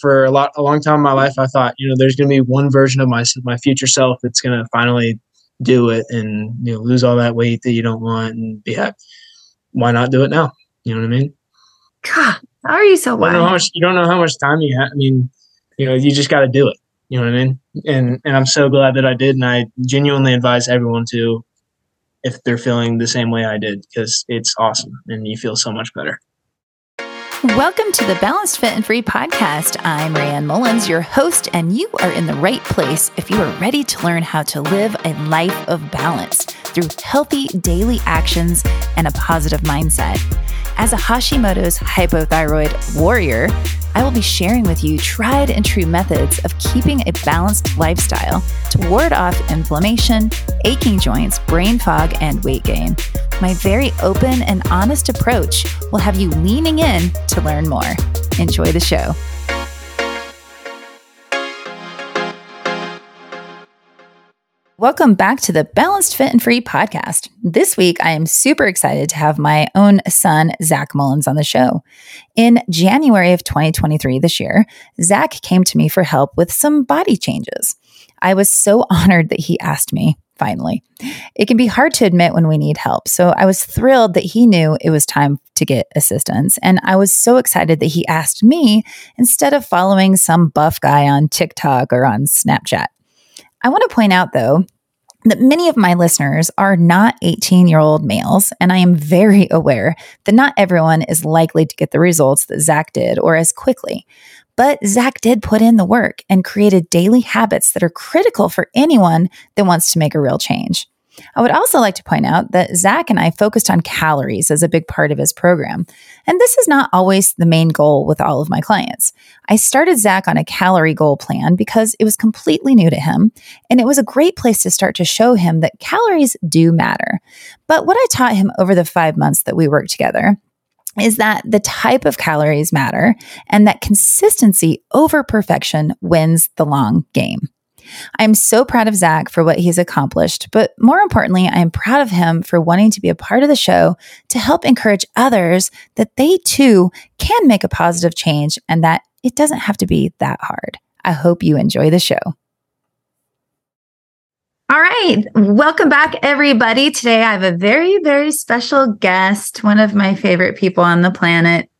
for a lot a long time in my life I thought, you know, there's going to be one version of my my future self that's going to finally do it and you know lose all that weight that you don't want and be happy. Why not do it now? You know what I mean? God, how are you so wise? You don't know how much, you don't know how much time you have. I mean, you know, you just got to do it. You know what I mean? And and I'm so glad that I did, and I genuinely advise everyone to, if they're feeling the same way I did, because it's awesome and you feel so much better. Welcome to the Balanced Fit and Free podcast. I'm Raeanne Mullins, your host, and you are in the right place if you are ready to learn how to live a life of balance through healthy daily actions and a positive mindset. As a Hashimoto's hypothyroid warrior, I will be sharing with you tried and true methods of keeping a balanced lifestyle to ward off inflammation, aching joints, brain fog, and weight gain. My very open and honest approach will have you leaning in to learn more. Enjoy the show. Welcome back to the Balanced Fit and Free podcast. This week, I am super excited to have my own son, Zach Mullins, on the show. In January of 2023, this year, Zach came to me for help with some body changes. I was so honored that he asked me, finally. It can be hard to admit when we need help, so I was thrilled that he knew it was time to get assistance. And I was so excited that he asked me instead of following some buff guy on TikTok or on Snapchat. I want to point out, though, that many of my listeners are not 18 year old males, and I am very aware that not everyone is likely to get the results that Zach did or as quickly. But Zach did put in the work and created daily habits that are critical for anyone that wants to make a real change. I would also like to point out that Zach and I focused on calories as a big part of his program. And this is not always the main goal with all of my clients. I started Zach on a calorie goal plan because it was completely new to him. And it was a great place to start to show him that calories do matter. But what I taught him over the five months that we worked together is that the type of calories matter and that consistency over perfection wins the long game. I'm so proud of Zach for what he's accomplished, but more importantly, I am proud of him for wanting to be a part of the show to help encourage others that they too can make a positive change and that it doesn't have to be that hard. I hope you enjoy the show. All right. Welcome back, everybody. Today I have a very, very special guest, one of my favorite people on the planet.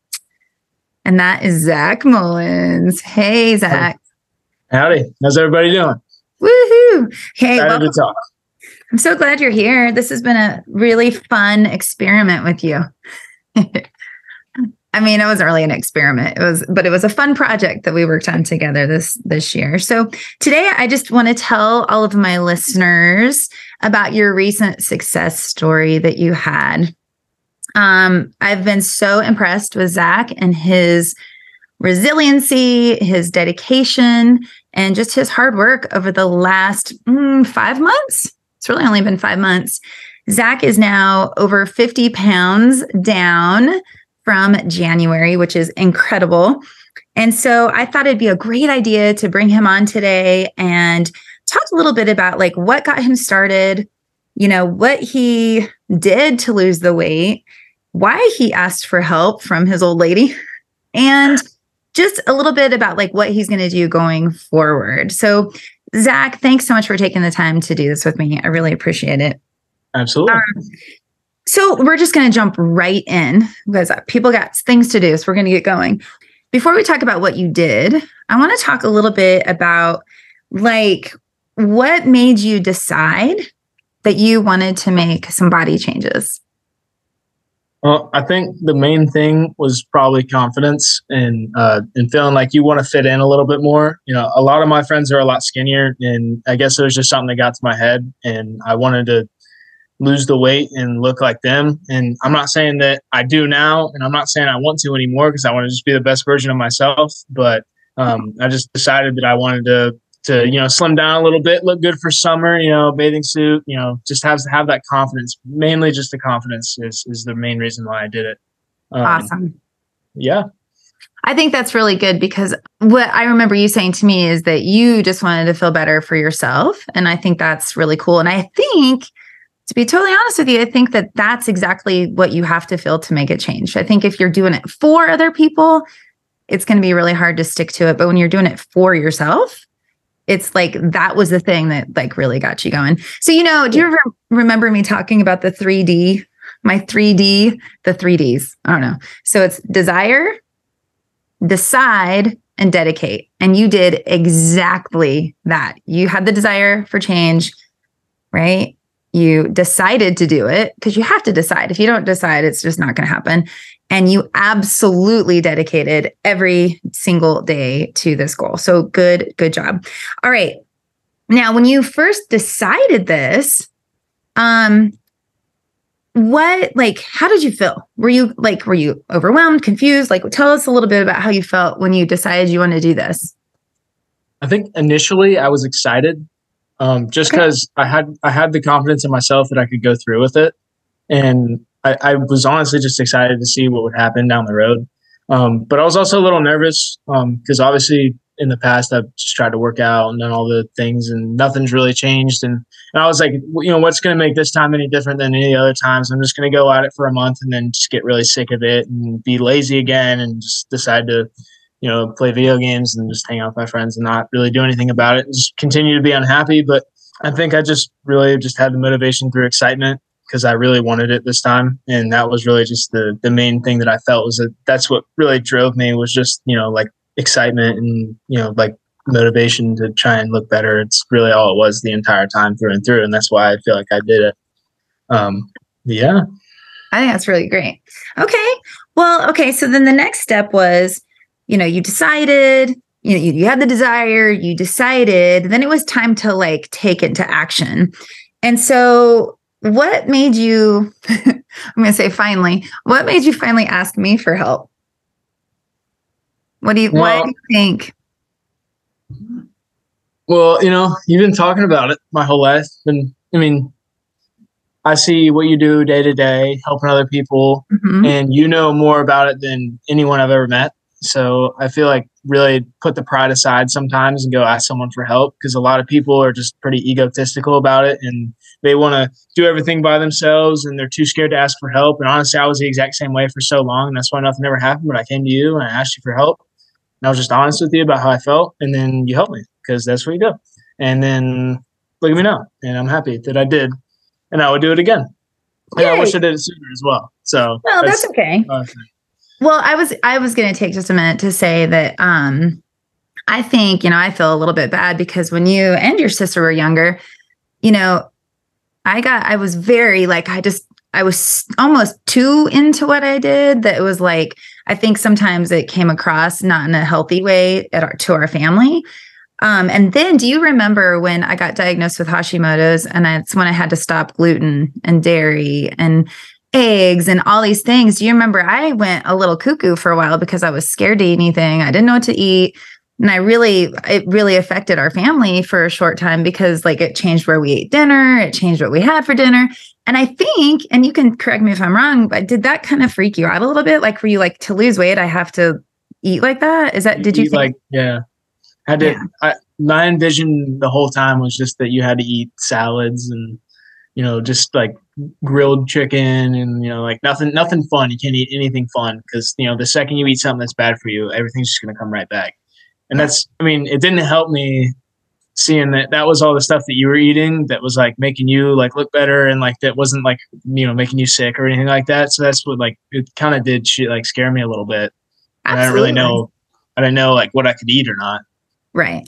And that is Zach Mullins. Hey, Zach. Howdy. How's everybody doing? Woohoo. Hey, welcome. to talk. I'm so glad you're here. This has been a really fun experiment with you. I mean, it wasn't really an experiment. It was, but it was a fun project that we worked on together this this year. So today, I just want to tell all of my listeners about your recent success story that you had. Um, I've been so impressed with Zach and his resiliency, his dedication, and just his hard work over the last mm, five months. It's really only been five months. Zach is now over 50 pounds down from January, which is incredible. And so I thought it'd be a great idea to bring him on today and talk a little bit about like what got him started, you know, what he did to lose the weight, why he asked for help from his old lady, and just a little bit about like what he's going to do going forward. So, Zach, thanks so much for taking the time to do this with me. I really appreciate it. Absolutely. Um, so, we're just going to jump right in because people got things to do. So, we're going to get going. Before we talk about what you did, I want to talk a little bit about like what made you decide that you wanted to make some body changes? Well, I think the main thing was probably confidence and uh, and feeling like you want to fit in a little bit more. You know, a lot of my friends are a lot skinnier, and I guess it was just something that got to my head, and I wanted to lose the weight and look like them. And I'm not saying that I do now, and I'm not saying I want to anymore because I want to just be the best version of myself. But um, I just decided that I wanted to to you know slim down a little bit, look good for summer, you know, bathing suit, you know, just have have that confidence. Mainly, just the confidence is is the main reason why I did it. Um, awesome. Yeah. I think that's really good because what I remember you saying to me is that you just wanted to feel better for yourself. And I think that's really cool. And I think, to be totally honest with you, I think that that's exactly what you have to feel to make a change. I think if you're doing it for other people, it's going to be really hard to stick to it. But when you're doing it for yourself, it's like that was the thing that like really got you going. So, you know, do you ever remember me talking about the 3D, my 3D, the 3Ds? I don't know. So it's desire, decide, and dedicate. And you did exactly that. You had the desire for change, right? You decided to do it because you have to decide. If you don't decide, it's just not going to happen. And you absolutely dedicated every single day to this goal. So good, good job. All right. Now, when you first decided this, um, what like how did you feel were you like were you overwhelmed confused like tell us a little bit about how you felt when you decided you want to do this i think initially i was excited um, just because okay. I had I had the confidence in myself that I could go through with it, and I, I was honestly just excited to see what would happen down the road. Um, but I was also a little nervous because um, obviously in the past I've just tried to work out and done all the things, and nothing's really changed. And, and I was like, you know, what's going to make this time any different than any other times? I'm just going to go at it for a month and then just get really sick of it and be lazy again, and just decide to you know, play video games and just hang out with my friends and not really do anything about it and just continue to be unhappy. But I think I just really just had the motivation through excitement because I really wanted it this time. And that was really just the the main thing that I felt was that that's what really drove me was just, you know, like excitement and, you know, like motivation to try and look better. It's really all it was the entire time through and through. And that's why I feel like I did it. Um yeah. I think that's really great. Okay. Well, okay. So then the next step was you know, you decided, you know, you, you had the desire, you decided, then it was time to like take it to action. And so what made you I'm going to say finally, what made you finally ask me for help? What do you well, what do you think? Well, you know, you've been talking about it my whole life and I mean, I see what you do day to day, helping other people, mm-hmm. and you know more about it than anyone I've ever met. So I feel like really put the pride aside sometimes and go ask someone for help because a lot of people are just pretty egotistical about it and they want to do everything by themselves and they're too scared to ask for help. And honestly, I was the exact same way for so long. And that's why nothing ever happened. But I came to you and I asked you for help. And I was just honest with you about how I felt. And then you helped me because that's where you go. And then look at me now. And I'm happy that I did. And I would do it again. Yay. I wish I did it sooner as well. So, well, that's, that's okay. Well, I was I was going to take just a minute to say that um I think, you know, I feel a little bit bad because when you and your sister were younger, you know, I got I was very like I just I was almost too into what I did that it was like I think sometimes it came across not in a healthy way at our, to our family. Um, and then do you remember when I got diagnosed with Hashimoto's and it's when I had to stop gluten and dairy and eggs and all these things. Do you remember I went a little cuckoo for a while because I was scared to eat anything. I didn't know what to eat. And I really, it really affected our family for a short time because like it changed where we ate dinner, it changed what we had for dinner. And I think, and you can correct me if I'm wrong, but did that kind of freak you out a little bit? Like, were you like to lose weight? I have to eat like that. Is that, did you, you think- like, yeah. I had to, yeah. I, my envision the whole time was just that you had to eat salads and, you know, just like grilled chicken and you know like nothing nothing fun. You can't eat anything fun because you know the second you eat something that's bad for you everything's just going to come right back. And that's i mean it didn't help me seeing that that was all the stuff that you were eating that was like making you like look better and like that wasn't like you know making you sick or anything like that. So that's what like it kind of did shit like scare me a little bit. And i didn't really know i didn't know like what i could eat or not. Right.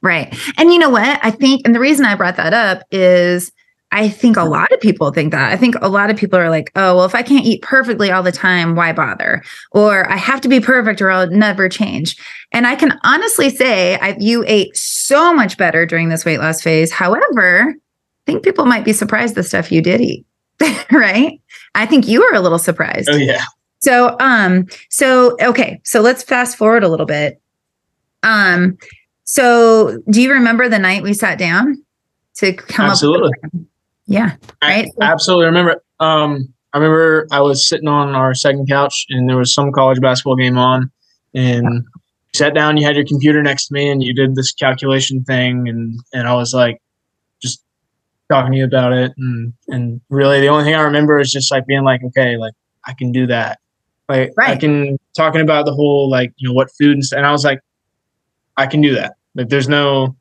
Right. And you know what? I think and the reason i brought that up is I think a lot of people think that. I think a lot of people are like, oh, well, if I can't eat perfectly all the time, why bother? Or I have to be perfect or I'll never change. And I can honestly say I, you ate so much better during this weight loss phase. However, I think people might be surprised the stuff you did eat, right? I think you were a little surprised. Oh, yeah. So, um, so, okay. So let's fast forward a little bit. Um, so do you remember the night we sat down to come Absolutely. up with yeah. Right. I absolutely remember. Um, I remember I was sitting on our second couch and there was some college basketball game on and you sat down, you had your computer next to me and you did this calculation thing and, and I was like just talking to you about it and and really the only thing I remember is just like being like, okay, like I can do that. Like right. I can talking about the whole like you know what food and, and I was like, I can do that. Like there's no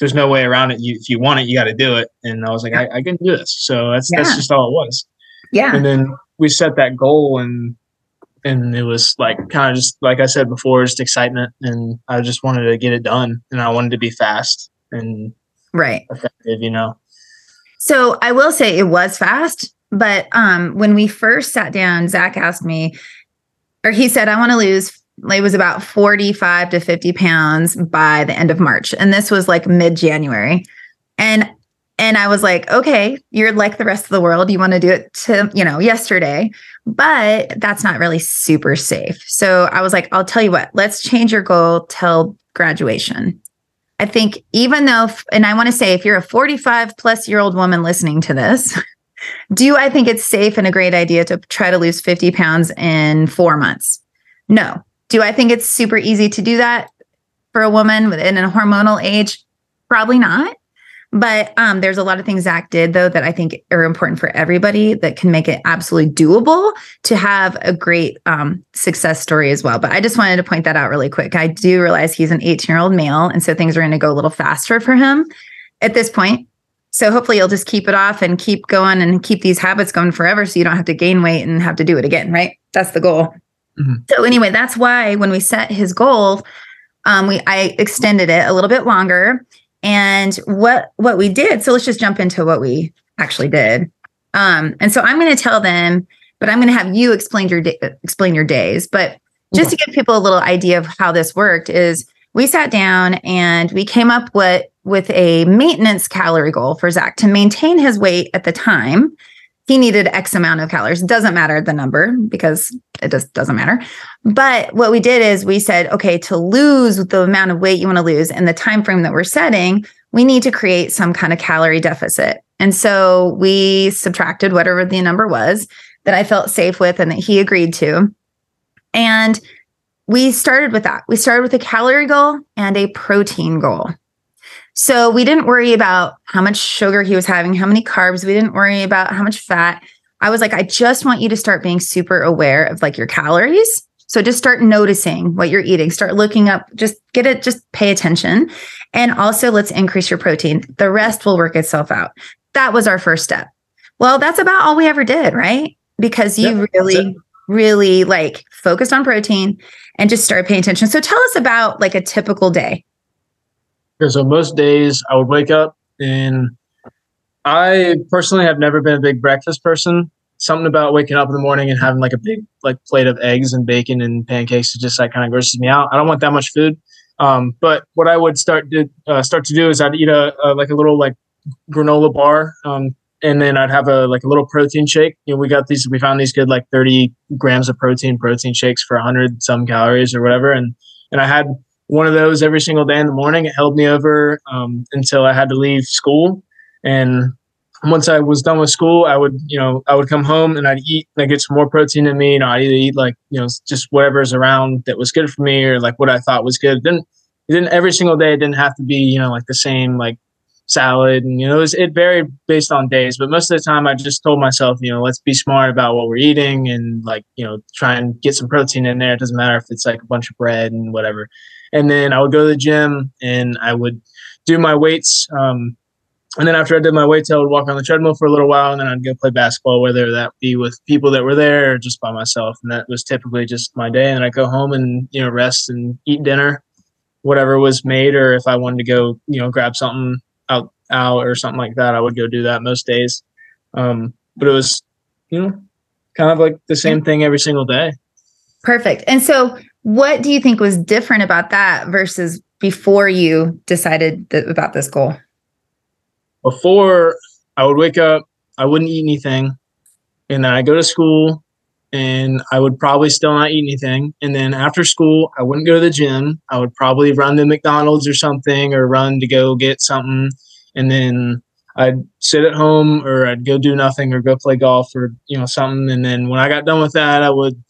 there's no way around it. You, if you want it, you got to do it. And I was like, I, I, can do this. So that's yeah. that's just all it was. Yeah. And then we set that goal, and and it was like kind of just like I said before, just excitement, and I just wanted to get it done, and I wanted to be fast and right effective, you know. So I will say it was fast, but um, when we first sat down, Zach asked me, or he said, I want to lose it was about 45 to 50 pounds by the end of March. And this was like mid January. And and I was like, okay, you're like the rest of the world. You want to do it to, you know, yesterday, but that's not really super safe. So I was like, I'll tell you what, let's change your goal till graduation. I think even though, and I want to say, if you're a 45 plus year old woman listening to this, do I think it's safe and a great idea to try to lose 50 pounds in four months? No. Do I think it's super easy to do that for a woman within a hormonal age? Probably not. But um, there's a lot of things Zach did, though, that I think are important for everybody that can make it absolutely doable to have a great um, success story as well. But I just wanted to point that out really quick. I do realize he's an 18 year old male. And so things are going to go a little faster for him at this point. So hopefully you'll just keep it off and keep going and keep these habits going forever so you don't have to gain weight and have to do it again, right? That's the goal. Mm-hmm. So anyway, that's why when we set his goal, um, we I extended it a little bit longer. And what what we did, so let's just jump into what we actually did. Um, and so I'm going to tell them, but I'm going to have you explain your day, explain your days. But just okay. to give people a little idea of how this worked, is we sat down and we came up with with a maintenance calorie goal for Zach to maintain his weight at the time he needed X amount of calories. It doesn't matter the number because it just doesn't matter. But what we did is we said, okay, to lose the amount of weight you want to lose and the time frame that we're setting, we need to create some kind of calorie deficit. And so we subtracted whatever the number was that I felt safe with and that he agreed to. And we started with that. We started with a calorie goal and a protein goal. So we didn't worry about how much sugar he was having, how many carbs. We didn't worry about how much fat. I was like, I just want you to start being super aware of like your calories. So just start noticing what you're eating, start looking up, just get it, just pay attention. And also let's increase your protein. The rest will work itself out. That was our first step. Well, that's about all we ever did, right? Because you yep, really, really like focused on protein and just started paying attention. So tell us about like a typical day. So most days I would wake up and I personally have never been a big breakfast person. Something about waking up in the morning and having like a big like plate of eggs and bacon and pancakes just like kind of grosses me out. I don't want that much food. Um, but what I would start to uh, start to do is I'd eat a, a like a little like granola bar, um, and then I'd have a like a little protein shake. You know, we got these. We found these good like thirty grams of protein protein shakes for hundred some calories or whatever, and and I had one of those every single day in the morning. It held me over um, until I had to leave school. And once I was done with school, I would, you know, I would come home and I'd eat, and I'd get some more protein in me. You know, I'd either eat like, you know, just whatever's around that was good for me or like what I thought was good. It didn't, it didn't every single day. It didn't have to be, you know, like the same like salad. And, you know, it, was, it varied based on days. But most of the time I just told myself, you know, let's be smart about what we're eating and like, you know, try and get some protein in there. It doesn't matter if it's like a bunch of bread and whatever and then I would go to the gym and I would do my weights. Um, and then after I did my weights, I would walk on the treadmill for a little while, and then I'd go play basketball, whether that be with people that were there or just by myself. And that was typically just my day. And I'd go home and you know rest and eat dinner, whatever was made, or if I wanted to go you know grab something out out or something like that, I would go do that most days. Um, but it was you know kind of like the same thing every single day. Perfect. And so what do you think was different about that versus before you decided th- about this goal? Before I would wake up, I wouldn't eat anything, and then I go to school, and I would probably still not eat anything. And then after school, I wouldn't go to the gym. I would probably run to McDonald's or something, or run to go get something, and then I'd sit at home, or I'd go do nothing, or go play golf, or you know something. And then when I got done with that, I would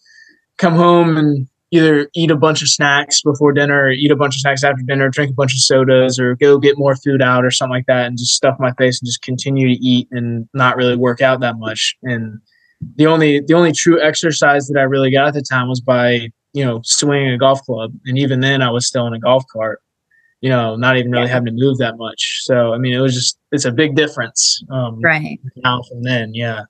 come home and either eat a bunch of snacks before dinner or eat a bunch of snacks after dinner, drink a bunch of sodas or go get more food out or something like that and just stuff my face and just continue to eat and not really work out that much. And the only the only true exercise that I really got at the time was by you know swinging a golf club, and even then I was still in a golf cart. You know, not even really yeah. having to move that much. So I mean, it was just it's a big difference. Um, right now from then, yeah.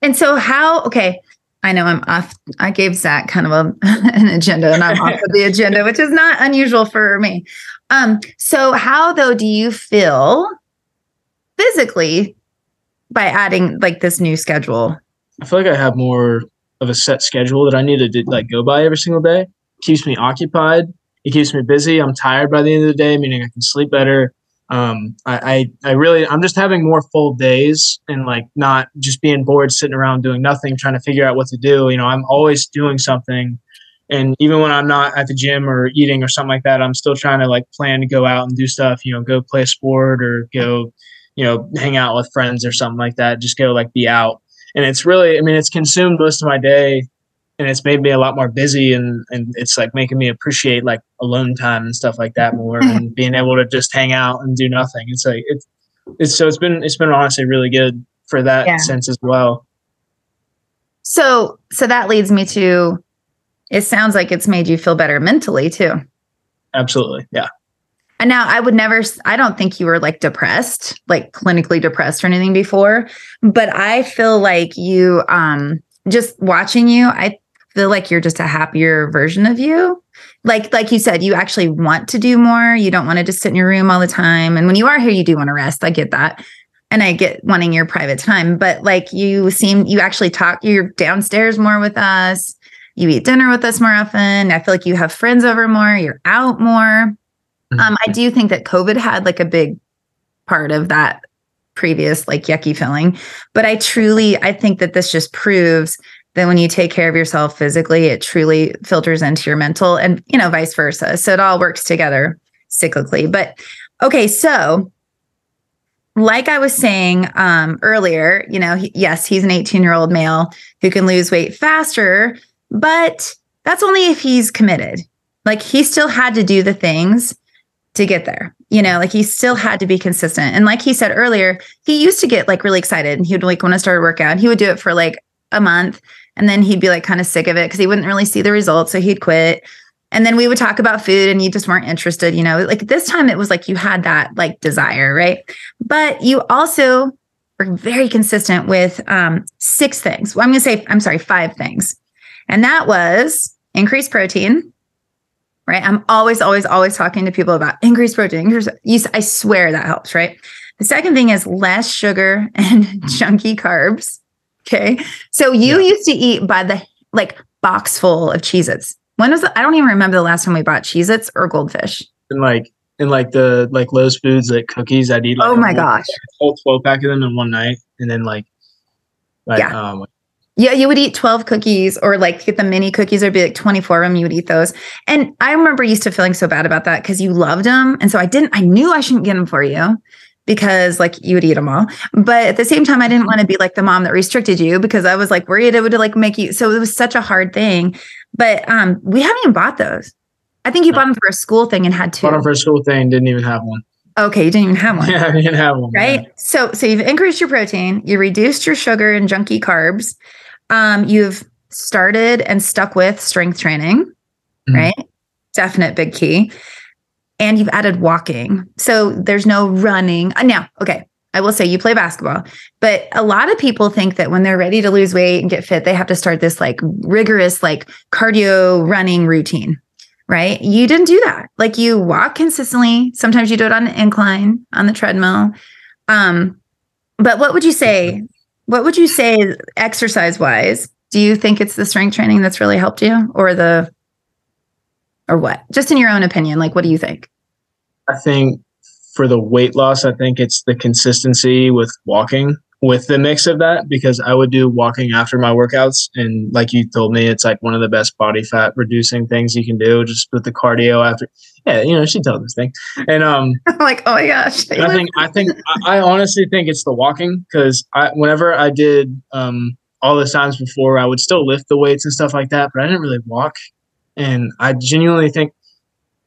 And so how? Okay, I know I'm off. I gave Zach kind of a, an agenda, and I'm off of the agenda, which is not unusual for me. Um, so how though do you feel physically by adding like this new schedule? I feel like I have more of a set schedule that I need to do, like go by every single day. It keeps me occupied. It keeps me busy. I'm tired by the end of the day, meaning I can sleep better. Um, I, I, I really, I'm just having more full days and like not just being bored, sitting around doing nothing, trying to figure out what to do. You know, I'm always doing something. And even when I'm not at the gym or eating or something like that, I'm still trying to like plan to go out and do stuff, you know, go play a sport or go, you know, hang out with friends or something like that. Just go like be out and it's really i mean it's consumed most of my day and it's made me a lot more busy and and it's like making me appreciate like alone time and stuff like that more and being able to just hang out and do nothing. It's like it's it's so it's been it's been honestly really good for that yeah. sense as well. So so that leads me to it sounds like it's made you feel better mentally too. Absolutely yeah. And now I would never, I don't think you were like depressed, like clinically depressed or anything before, but I feel like you, um, just watching you, I feel like you're just a happier version of you. Like, like you said, you actually want to do more. You don't want to just sit in your room all the time. And when you are here, you do want to rest. I get that. And I get wanting your private time, but like you seem, you actually talk, you're downstairs more with us. You eat dinner with us more often. I feel like you have friends over more. You're out more Mm-hmm. Um, I do think that COVID had like a big part of that previous like yucky feeling. But I truly, I think that this just proves that when you take care of yourself physically, it truly filters into your mental and, you know, vice versa. So it all works together cyclically. But okay, so like I was saying um, earlier, you know, he, yes, he's an 18 year old male who can lose weight faster, but that's only if he's committed. Like he still had to do the things to get there. You know, like he still had to be consistent. And like he said earlier, he used to get like really excited and he would like want to start a workout. He would do it for like a month and then he'd be like kind of sick of it because he wouldn't really see the results. So he'd quit. And then we would talk about food and you just weren't interested, you know. Like this time it was like you had that like desire, right? But you also were very consistent with um six things. Well, I'm gonna say, I'm sorry, five things. And that was increased protein, right? I'm always, always, always talking to people about increased protein. Increase, I swear that helps, right? The second thing is less sugar and chunky carbs. Okay. So you yeah. used to eat by the like box full of Cheez Its. When was the, I don't even remember the last time we bought Cheez Its or Goldfish. And like, in like the like Lowe's foods, like cookies, I'd eat like oh my gosh, whole 12 pack of them in one night. And then like, like yeah. um, yeah, you would eat 12 cookies or like get the mini cookies or be like 24 of them. You would eat those. And I remember used to feeling so bad about that because you loved them. And so I didn't, I knew I shouldn't get them for you because like you would eat them all. But at the same time, I didn't want to be like the mom that restricted you because I was like worried it would like make you. So it was such a hard thing. But um, we haven't even bought those. I think you bought them for a school thing and had two. Bought them for a school thing, didn't even have one. Okay, you didn't even have one. Yeah, I didn't have one. Right. Yeah. So so you've increased your protein, you reduced your sugar and junky carbs, um, you've started and stuck with strength training, mm-hmm. right? Definite big key. And you've added walking. So there's no running. Uh, now, okay, I will say you play basketball, but a lot of people think that when they're ready to lose weight and get fit, they have to start this like rigorous, like cardio running routine, right? You didn't do that. Like you walk consistently. Sometimes you do it on an incline on the treadmill. Um, but what would you say what would you say exercise wise? Do you think it's the strength training that's really helped you or the or what? Just in your own opinion, like what do you think? I think for the weight loss, I think it's the consistency with walking with the mix of that because I would do walking after my workouts. And like you told me, it's like one of the best body fat reducing things you can do just with the cardio after. Yeah, you know, she told this thing. And um I'm like, oh my gosh. I think I think I honestly think it's the walking because I whenever I did um all the times before I would still lift the weights and stuff like that, but I didn't really walk. And I genuinely think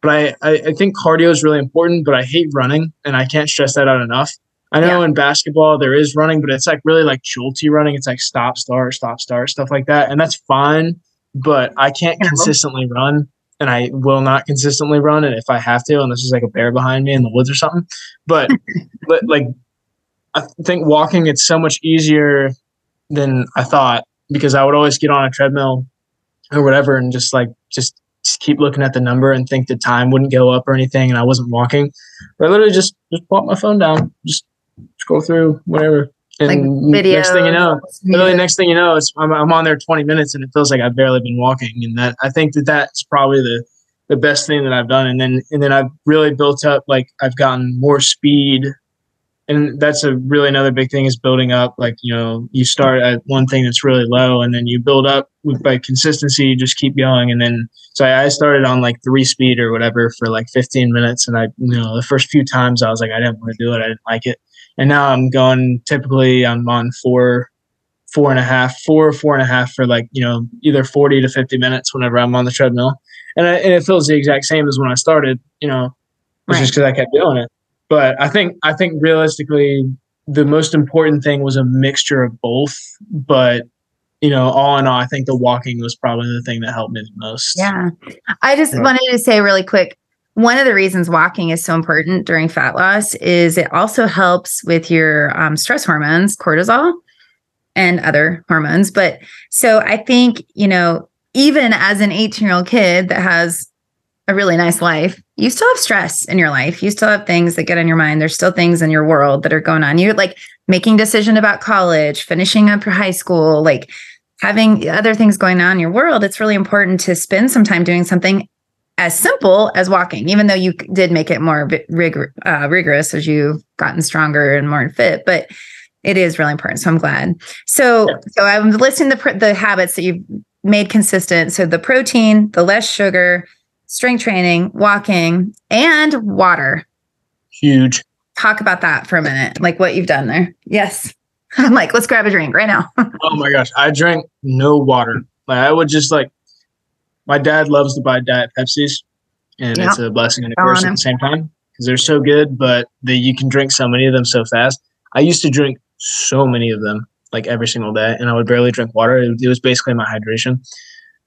but I, I, I think cardio is really important, but I hate running and I can't stress that out enough. I know yeah. in basketball there is running, but it's like really like jolty running. It's like stop, start, stop, start, stuff like that. And that's fine, but I can't consistently run and I will not consistently run it if I have to, unless there's like a bear behind me in the woods or something. But but like I think walking it's so much easier than I thought because I would always get on a treadmill or whatever and just like just just keep looking at the number and think the time wouldn't go up or anything and I wasn't walking. But I literally just just pop my phone down, just scroll through whatever. And like video, next thing you know, literally next thing you know, it's I'm, I'm on there 20 minutes and it feels like I've barely been walking. And that I think that that's probably the the best thing that I've done. And then and then I've really built up like I've gotten more speed and that's a really another big thing is building up like you know you start at one thing that's really low and then you build up with by consistency you just keep going. And then so I, I, started on like three speed or whatever for like 15 minutes. And i you know the first few times i was like i didn't want to do it. I didn't like it. And now i'm going typically i'm on four four and a half four four and a half for like you know either 40 to 50 minutes whenever i'm on the treadmill. And, I, and it feels the exact same as when i started you know right. just because i kept doing it but I think I think realistically, the most important thing was a mixture of both. But you know, all in all, I think the walking was probably the thing that helped me the most. Yeah, I just yeah. wanted to say really quick. One of the reasons walking is so important during fat loss is it also helps with your um, stress hormones, cortisol, and other hormones. But so I think, you know, even as an 18 year old kid that has a really nice life, you still have stress in your life. You still have things that get on your mind. There's still things in your world that are going on. You're like making decision about college, finishing up high school, like having other things going on in your world. It's really important to spend some time doing something as simple as walking, even though you did make it more rigor, uh, rigorous as you've gotten stronger and more fit. But it is really important. So I'm glad. So, so I'm listing the the habits that you've made consistent. So the protein, the less sugar, strength training, walking, and water. Huge. Talk about that for a minute, like what you've done there. Yes. I'm like, let's grab a drink right now. oh my gosh. I drank no water. Like I would just like my dad loves to buy diet Pepsis and yep. it's a blessing and a curse at the same time because they're so good, but the, you can drink so many of them so fast. I used to drink so many of them like every single day and I would barely drink water. It, it was basically my hydration.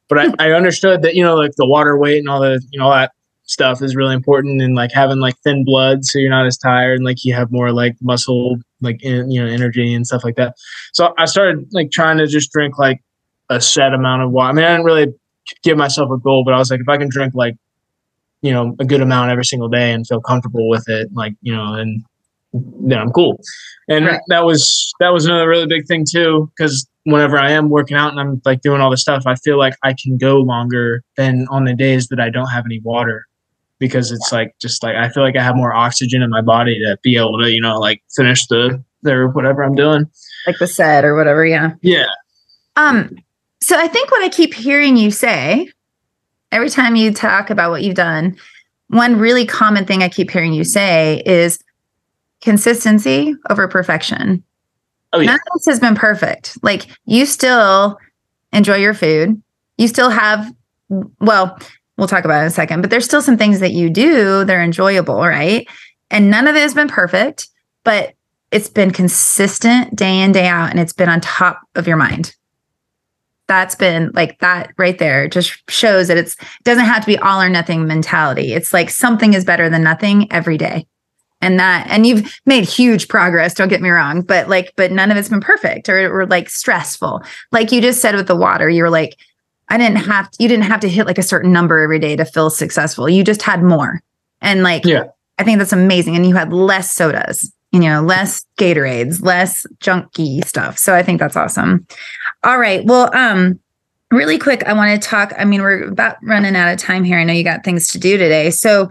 But I, hmm. I understood that, you know, like the water weight and all the, you know, all that stuff is really important and like having like thin blood so you're not as tired and like you have more like muscle like in, you know energy and stuff like that. So i started like trying to just drink like a set amount of water i mean i didn't really give myself a goal but i was like if i can drink like you know a good amount every single day and feel comfortable with it like you know and then i'm cool and right. that was that was another really big thing too because whenever I am working out and I'm like doing all this stuff, I feel like I can go longer than on the days that I don't have any water because it's like just like I feel like I have more oxygen in my body to be able to, you know, like finish the their whatever I'm doing. Like the set or whatever, yeah. Yeah. Um so I think what I keep hearing you say every time you talk about what you've done, one really common thing I keep hearing you say is consistency over perfection. Oh, yeah. None of this has been perfect. Like you still enjoy your food. You still have, well, we'll talk about it in a second, but there's still some things that you do that are enjoyable, right? And none of it has been perfect, but it's been consistent day in, day out, and it's been on top of your mind. That's been like that right there just shows that it's doesn't have to be all or nothing mentality. It's like something is better than nothing every day and that and you've made huge progress don't get me wrong but like but none of it's been perfect or, or like stressful. Like you just said with the water you were like i didn't have to, you didn't have to hit like a certain number every day to feel successful. You just had more. And like yeah. I think that's amazing and you had less sodas you know less gatorades less junky stuff. So i think that's awesome. All right well um really quick i want to talk i mean we're about running out of time here. I know you got things to do today. So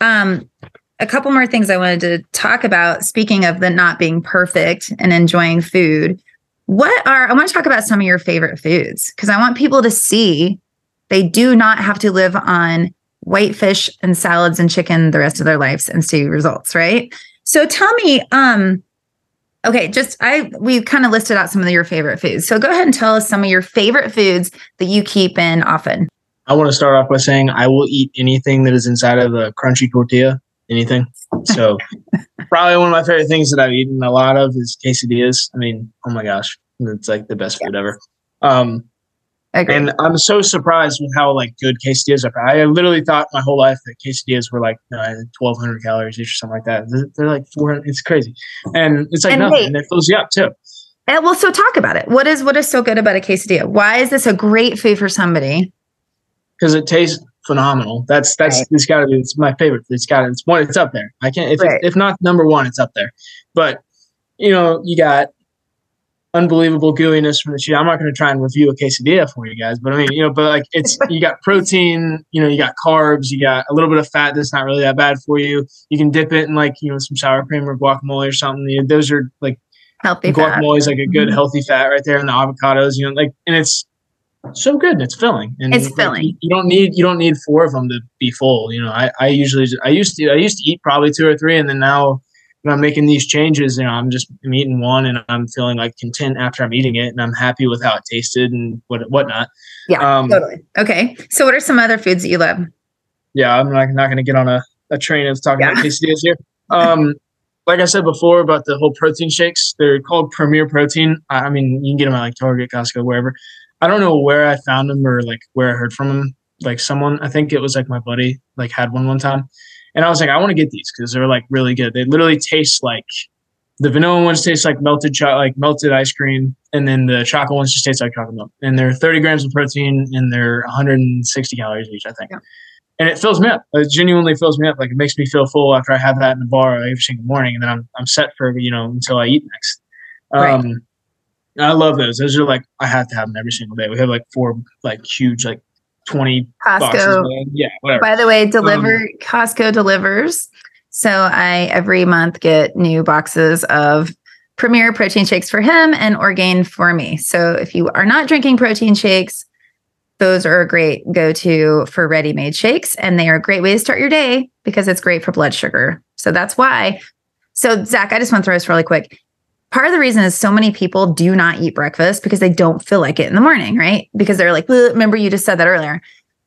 um a couple more things I wanted to talk about. Speaking of the not being perfect and enjoying food, what are I want to talk about some of your favorite foods because I want people to see they do not have to live on white fish and salads and chicken the rest of their lives and see results, right? So tell me, um, okay, just I we kind of listed out some of your favorite foods. So go ahead and tell us some of your favorite foods that you keep in often. I want to start off by saying I will eat anything that is inside of a crunchy tortilla anything. So probably one of my favorite things that I've eaten a lot of is quesadillas. I mean, oh my gosh, it's like the best food ever. Um, and I'm so surprised with how like good quesadillas are. I literally thought my whole life that quesadillas were like uh, 1,200 calories each or something like that. They're like 400. It's crazy, and it's like and nothing. Wait, and it fills you up too. And well, so talk about it. What is what is so good about a quesadilla? Why is this a great food for somebody? Because it tastes phenomenal. That's that's right. it's got to be. It's my favorite. It's got it's one. It's up there. I can't if right. if not number one, it's up there. But you know, you got unbelievable gooiness from the cheese. I'm not going to try and review a quesadilla for you guys, but I mean, you know, but like it's you got protein, you know, you got carbs, you got a little bit of fat that's not really that bad for you. You can dip it in like you know some sour cream or guacamole or something. You know, those are like healthy. Guacamole is like a good mm-hmm. healthy fat right there, and the avocados, you know, like and it's so good. It's filling. And it's filling. You don't need you don't need four of them to be full. You know, I I usually I used to I used to eat probably two or three, and then now when I'm making these changes, you know, I'm just I'm eating one and I'm feeling like content after I'm eating it and I'm happy with how it tasted and what whatnot. Yeah, um, totally. Okay. So what are some other foods that you love? Yeah, I'm not, not going to get on a, a train of talking yeah. about quesadillas here. Um, like I said before about the whole protein shakes, they're called Premier Protein. I, I mean, you can get them at like Target, Costco, wherever. I don't know where I found them or like where I heard from them. Like someone, I think it was like my buddy, like had one one time. And I was like, I want to get these because they're like really good. They literally taste like the vanilla ones taste like melted cho- like melted ice cream, and then the chocolate ones just taste like chocolate milk. And they're 30 grams of protein and they're 160 calories each, I think. Yeah. And it fills me up. It genuinely fills me up. Like it makes me feel full after I have that in the bar every single morning, and then I'm I'm set for you know until I eat next. Um, right. I love those. Those are like I have to have them every single day. We have like four like huge like 20 Costco. Boxes, yeah, whatever. By the way, deliver um, Costco delivers. So I every month get new boxes of Premier protein shakes for him and Orgain for me. So if you are not drinking protein shakes, those are a great go to for ready made shakes. And they are a great way to start your day because it's great for blood sugar. So that's why. So, Zach, I just want to throw this really quick part of the reason is so many people do not eat breakfast because they don't feel like it in the morning, right? Because they're like, remember you just said that earlier.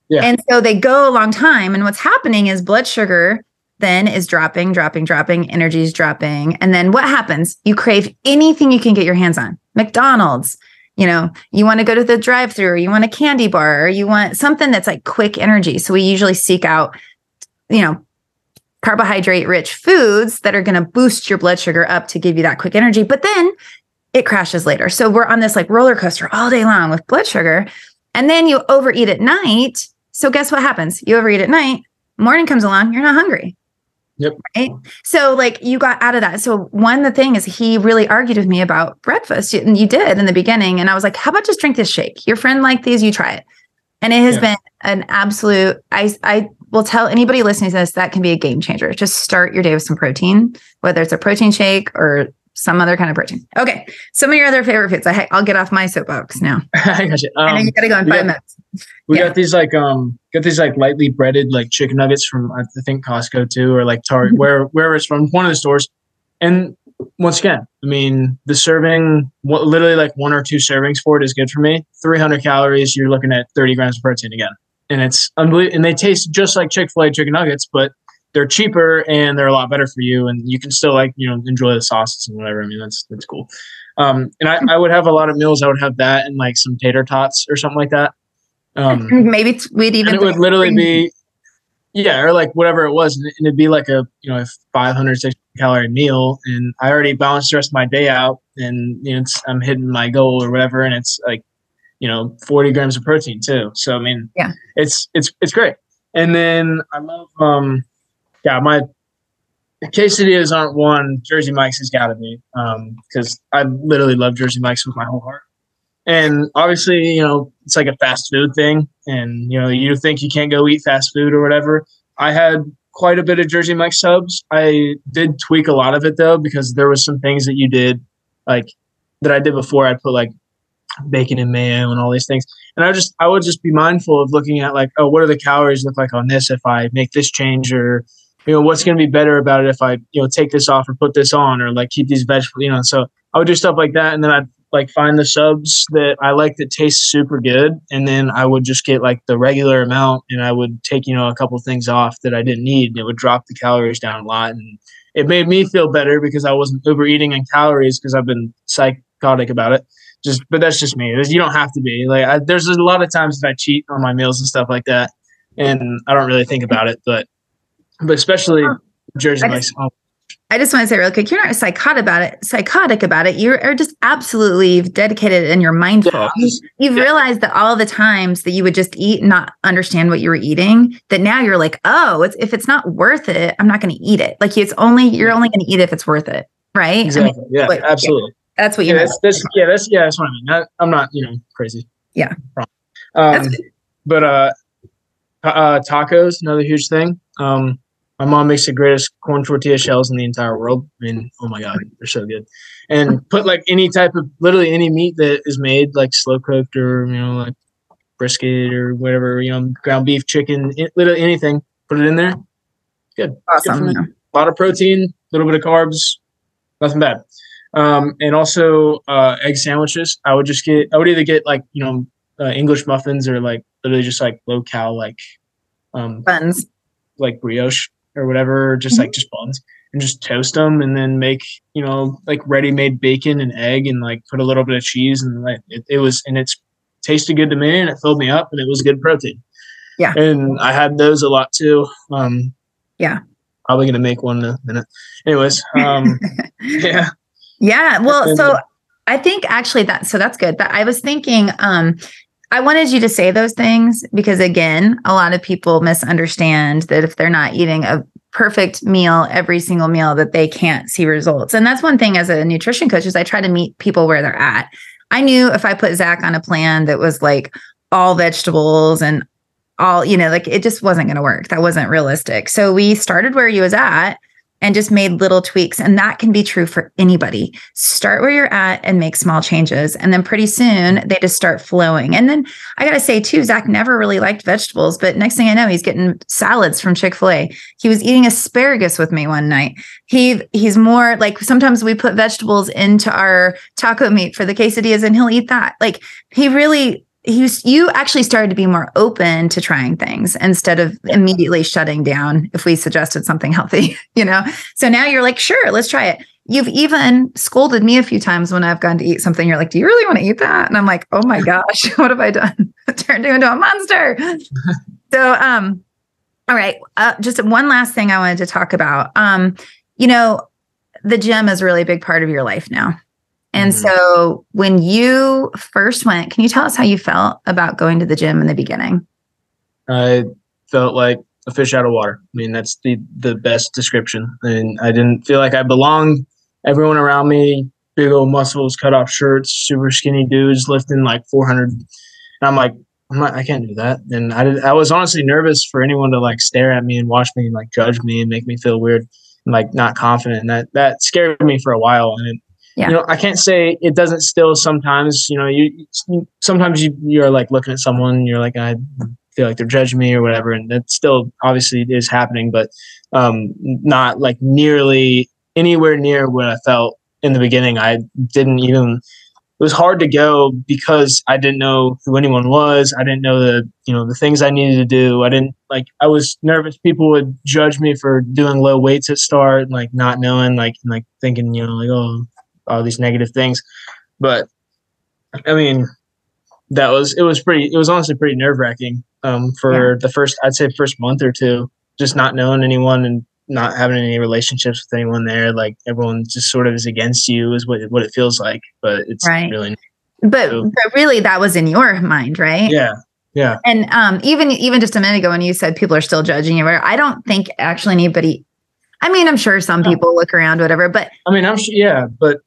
Yeah. And so they go a long time. And what's happening is blood sugar then is dropping, dropping, dropping, energy is dropping. And then what happens? You crave anything you can get your hands on. McDonald's, you know, you want to go to the drive through or you want a candy bar or you want something that's like quick energy. So we usually seek out, you know, carbohydrate rich foods that are going to boost your blood sugar up to give you that quick energy. But then it crashes later. So we're on this like roller coaster all day long with blood sugar. And then you overeat at night. So guess what happens? You overeat at night, morning comes along, you're not hungry. Yep. Right. So like you got out of that. So one the thing is he really argued with me about breakfast. And you did in the beginning. And I was like, how about just drink this shake? Your friend liked these, you try it. And it has yeah. been an absolute I I will tell anybody listening to this that can be a game changer. Just start your day with some protein, whether it's a protein shake or some other kind of protein. Okay. Some of your other favorite foods. I, will get off my soapbox now. I got you. Um, I know you got to go in five got, minutes. We yeah. got these like um got these like lightly breaded like chicken nuggets from I think Costco too or like Target where wherever it's from one of the stores, and once again, I mean the serving what literally like one or two servings for it is good for me. Three hundred calories. You're looking at thirty grams of protein again and it's unbelievable. And they taste just like Chick Fil A chicken nuggets, but they're cheaper and they're a lot better for you. And you can still like you know enjoy the sauces and whatever. I mean that's that's cool. Um, and I, I would have a lot of meals. I would have that and like some tater tots or something like that. Um, Maybe we'd even. it would literally be, yeah, or like whatever it was, and it'd be like a you know a 500 600 calorie meal, and I already balanced the rest of my day out, and you know I'm hitting my goal or whatever, and it's like you know 40 grams of protein too. So i mean yeah. it's it's it's great. And then i love um yeah my quesadillas aren't one. Jersey mike's has got to be um because i literally love jersey mike's with my whole heart. And obviously you know it's like a fast food thing. And you know you think you can't go eat fast food or whatever. I had quite a bit of jersey mike's subs. I did tweak a lot of it though because there was some things that you did like that i did before. I'd put like bacon and mayo and all these things. And I just I would just be mindful of looking at like, oh, what do the calories look like on this if I make this change or you know, what's gonna be better about it if I, you know, take this off or put this on or like keep these vegetables, you know. So I would do stuff like that and then I'd like find the subs that I like that taste super good, and then I would just get like the regular amount, and I would take you know a couple things off that I didn't need, and it would drop the calories down a lot, and it made me feel better because I wasn't overeating in calories because I've been psychotic about it. Just, but that's just me. You don't have to be like. I, there's a lot of times that I cheat on my meals and stuff like that, and I don't really think about it, but but especially Jersey Mike's. I just want to say real quick, you're not psychotic about it, psychotic about it. You are just absolutely dedicated and you're mindful. Yeah, You've yeah. realized that all the times that you would just eat and not understand what you were eating, that now you're like, oh, it's, if it's not worth it, I'm not going to eat it. Like it's only, you're only going to eat it if it's worth it. Right. Exactly. I mean, yeah, what, absolutely. That's what you yeah, that's, that's, yeah, that's, yeah, that's what I mean. I, am not, you know, crazy. Yeah. Um, but, uh, uh, tacos, another huge thing. Um, my mom makes the greatest corn tortilla shells in the entire world. I mean, oh my god, they're so good. And put like any type of literally any meat that is made like slow cooked or you know like brisket or whatever you know ground beef, chicken, it, literally anything. Put it in there. Good. Awesome. Good a lot of protein, a little bit of carbs, nothing bad. Um, and also uh, egg sandwiches. I would just get. I would either get like you know uh, English muffins or like literally just like low cal like um, buns, like brioche or whatever, just mm-hmm. like just buns and just toast them and then make, you know, like ready made bacon and egg and like put a little bit of cheese and like it, it was, and it's tasted good to me and it filled me up and it was good protein. Yeah. And I had those a lot too. Um, yeah. Probably going to make one in a minute. Anyways. Um, yeah. Yeah. Well, so I think actually that, so that's good. But I was thinking, um, I wanted you to say those things because again, a lot of people misunderstand that if they're not eating a perfect meal every single meal that they can't see results. And that's one thing as a nutrition coach is I try to meet people where they're at. I knew if I put Zach on a plan that was like all vegetables and all, you know, like it just wasn't going to work. That wasn't realistic. So we started where he was at and just made little tweaks. And that can be true for anybody. Start where you're at and make small changes. And then pretty soon they just start flowing. And then I got to say, too, Zach never really liked vegetables, but next thing I know, he's getting salads from Chick fil A. He was eating asparagus with me one night. He He's more like sometimes we put vegetables into our taco meat for the quesadillas and he'll eat that. Like he really was, you actually started to be more open to trying things instead of immediately shutting down if we suggested something healthy, you know? So now you're like, sure, let's try it. You've even scolded me a few times when I've gone to eat something. You're like, do you really want to eat that? And I'm like, oh my gosh, what have I done? Turned you into a monster. so, um, all right. Uh, just one last thing I wanted to talk about. Um, you know, the gym is really a really big part of your life now. And mm-hmm. so when you first went, can you tell us how you felt about going to the gym in the beginning? I felt like a fish out of water. I mean, that's the the best description. And I didn't feel like I belonged. Everyone around me, big old muscles, cut off shirts, super skinny dudes lifting like 400. And I'm like, I'm not, I can't do that. And I did, I was honestly nervous for anyone to like stare at me and watch me and like judge me and make me feel weird and like not confident. And that, that scared me for a while. And it, yeah. you know i can't say it doesn't still sometimes you know you sometimes you you're like looking at someone you're like i feel like they're judging me or whatever and that still obviously is happening but um not like nearly anywhere near what i felt in the beginning i didn't even it was hard to go because I didn't know who anyone was. I didn't know the you know the things I needed to do. I didn't like I was nervous people would judge me for doing low weights at start, like not knowing, like and, like thinking, you know, like, oh, all these negative things. But I mean, that was it was pretty it was honestly pretty nerve wracking um, for yeah. the first I'd say first month or two, just not knowing anyone and not having any relationships with anyone there. Like everyone just sort of is against you is what what it feels like. But it's right. really but but really that was in your mind, right? Yeah. Yeah. And um even even just a minute ago when you said people are still judging you, where I don't think actually anybody I mean, I'm sure some people look around, whatever, but I mean, I'm sure, yeah, but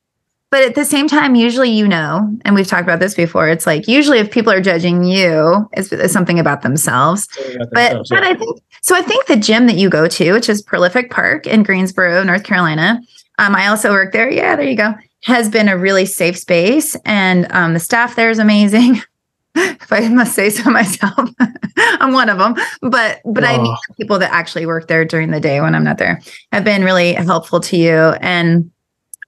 but at the same time, usually, you know, and we've talked about this before, it's like usually if people are judging you, it's, it's something about themselves. About but, themselves, but yeah. I think so. I think the gym that you go to, which is Prolific Park in Greensboro, North Carolina, um, I also work there. Yeah, there you go. Has been a really safe space, and um, the staff there is amazing. if I must say so myself, I'm one of them. But but oh. I mean, people that actually work there during the day when I'm not there have been really helpful to you, and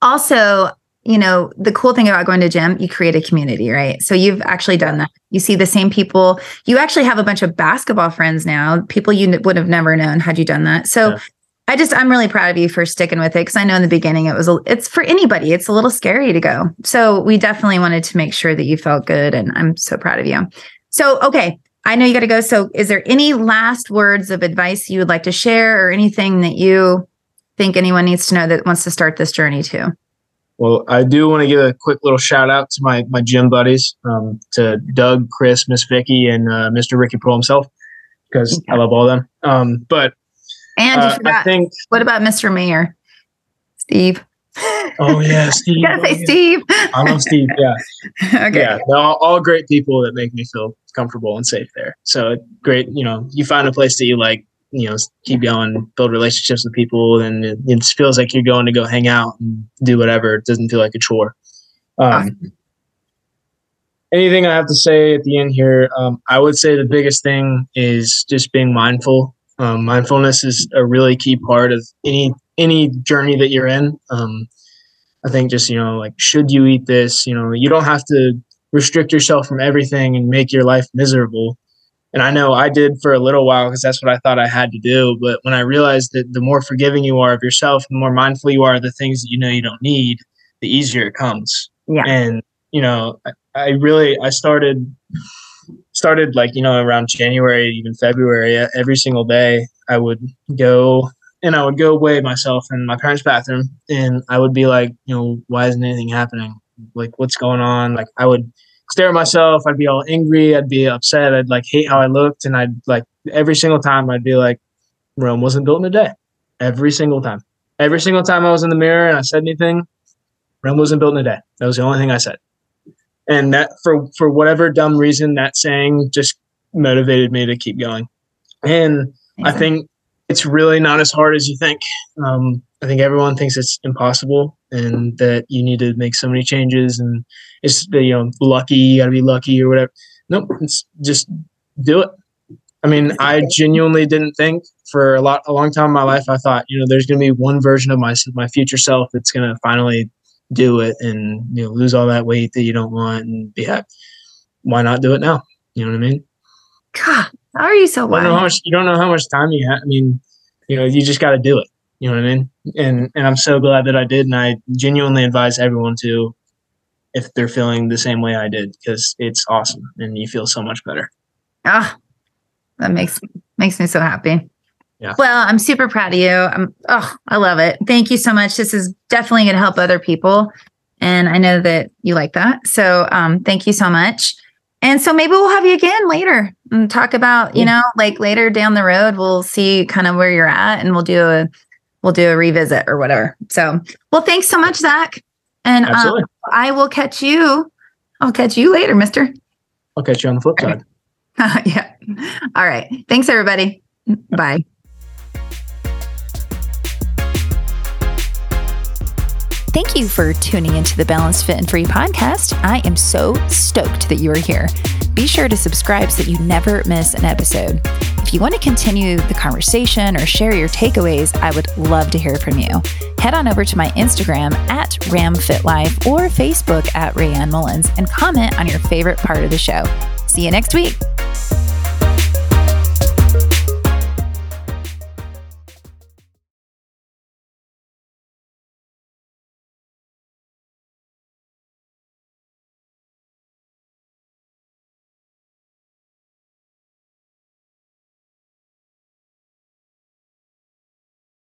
also you know, the cool thing about going to gym, you create a community, right? So you've actually done that. You see the same people. You actually have a bunch of basketball friends now, people you would have never known had you done that. So yeah. I just I'm really proud of you for sticking with it because I know in the beginning it was a, it's for anybody. It's a little scary to go. So we definitely wanted to make sure that you felt good, and I'm so proud of you. So okay, I know you got to go. So is there any last words of advice you would like to share, or anything that you think anyone needs to know that wants to start this journey too? Well, I do want to give a quick little shout out to my my gym buddies, um, to Doug, Chris, Miss Vicky, and uh, Mr. Ricky Pro himself, because I love all of them. Um, but and uh, I think what about Mr. Mayor, Steve? Oh yeah, Steve. you gotta say Steve. I love Steve. Yeah. okay. Yeah, they're all, all great people that make me feel comfortable and safe there. So great, you know, you find a place that you like you know keep going build relationships with people and it, it, feels like you're going to go hang out and do whatever. It doesn't feel like a chore. Um, anything i have to say at the end here? Um, i would say the biggest thing is just being mindful. Um, mindfulness is a really key part of any any journey that you're in. Um, i think just you know like should you eat this? You know you don't have to restrict yourself from everything and make your life miserable and I know I did for a little while because that's what I thought I had to do. But when I realized that the more forgiving you are of yourself, the more mindful you are of the things that you know you don't need, the easier it comes. Yeah. And you know, I, I really I started started like you know around January, even February. Every single day, I would go and I would go away myself in my parents' bathroom, and I would be like, you know, why isn't anything happening? Like, what's going on? Like, I would stare at myself. I'd be all angry. I'd be upset. I'd like hate how I looked. And I'd like every single time I'd be like, Rome wasn't built in a day. Every single time. Every single time I was in the mirror and I said anything, Rome wasn't built in a day. That was the only thing I said. And that for for whatever dumb reason, that saying just motivated me to keep going. And I think it's really not as hard as you think. Um, I think everyone thinks it's impossible and that you need to make so many changes and it's you know lucky, you gotta be lucky or whatever. Nope, it's just do it. I mean, I genuinely didn't think for a lot a long time in my life. I thought, you know, there's gonna be one version of my my future self that's gonna finally do it and you know lose all that weight that you don't want and be happy. Why not do it now? You know what I mean? God, how are you so? You don't know how much you don't know how much time you have. I mean, you know, you just got to do it. You know what I mean? And and I'm so glad that I did, and I genuinely advise everyone to, if they're feeling the same way I did, because it's awesome and you feel so much better. Ah, oh, that makes makes me so happy. Yeah. Well, I'm super proud of you. I'm oh, I love it. Thank you so much. This is definitely going to help other people, and I know that you like that. So, um, thank you so much. And so maybe we'll have you again later and talk about, you know, like later down the road, we'll see kind of where you're at and we'll do a we'll do a revisit or whatever. So well, thanks so much, Zach. And um, I will catch you. I'll catch you later, mister. I'll catch you on the flip side. yeah. All right. Thanks, everybody. Bye. Thank you for tuning into the Balanced Fit and Free podcast. I am so stoked that you are here. Be sure to subscribe so that you never miss an episode. If you want to continue the conversation or share your takeaways, I would love to hear from you. Head on over to my Instagram at RamFitLife or Facebook at Raeanne Mullins and comment on your favorite part of the show. See you next week.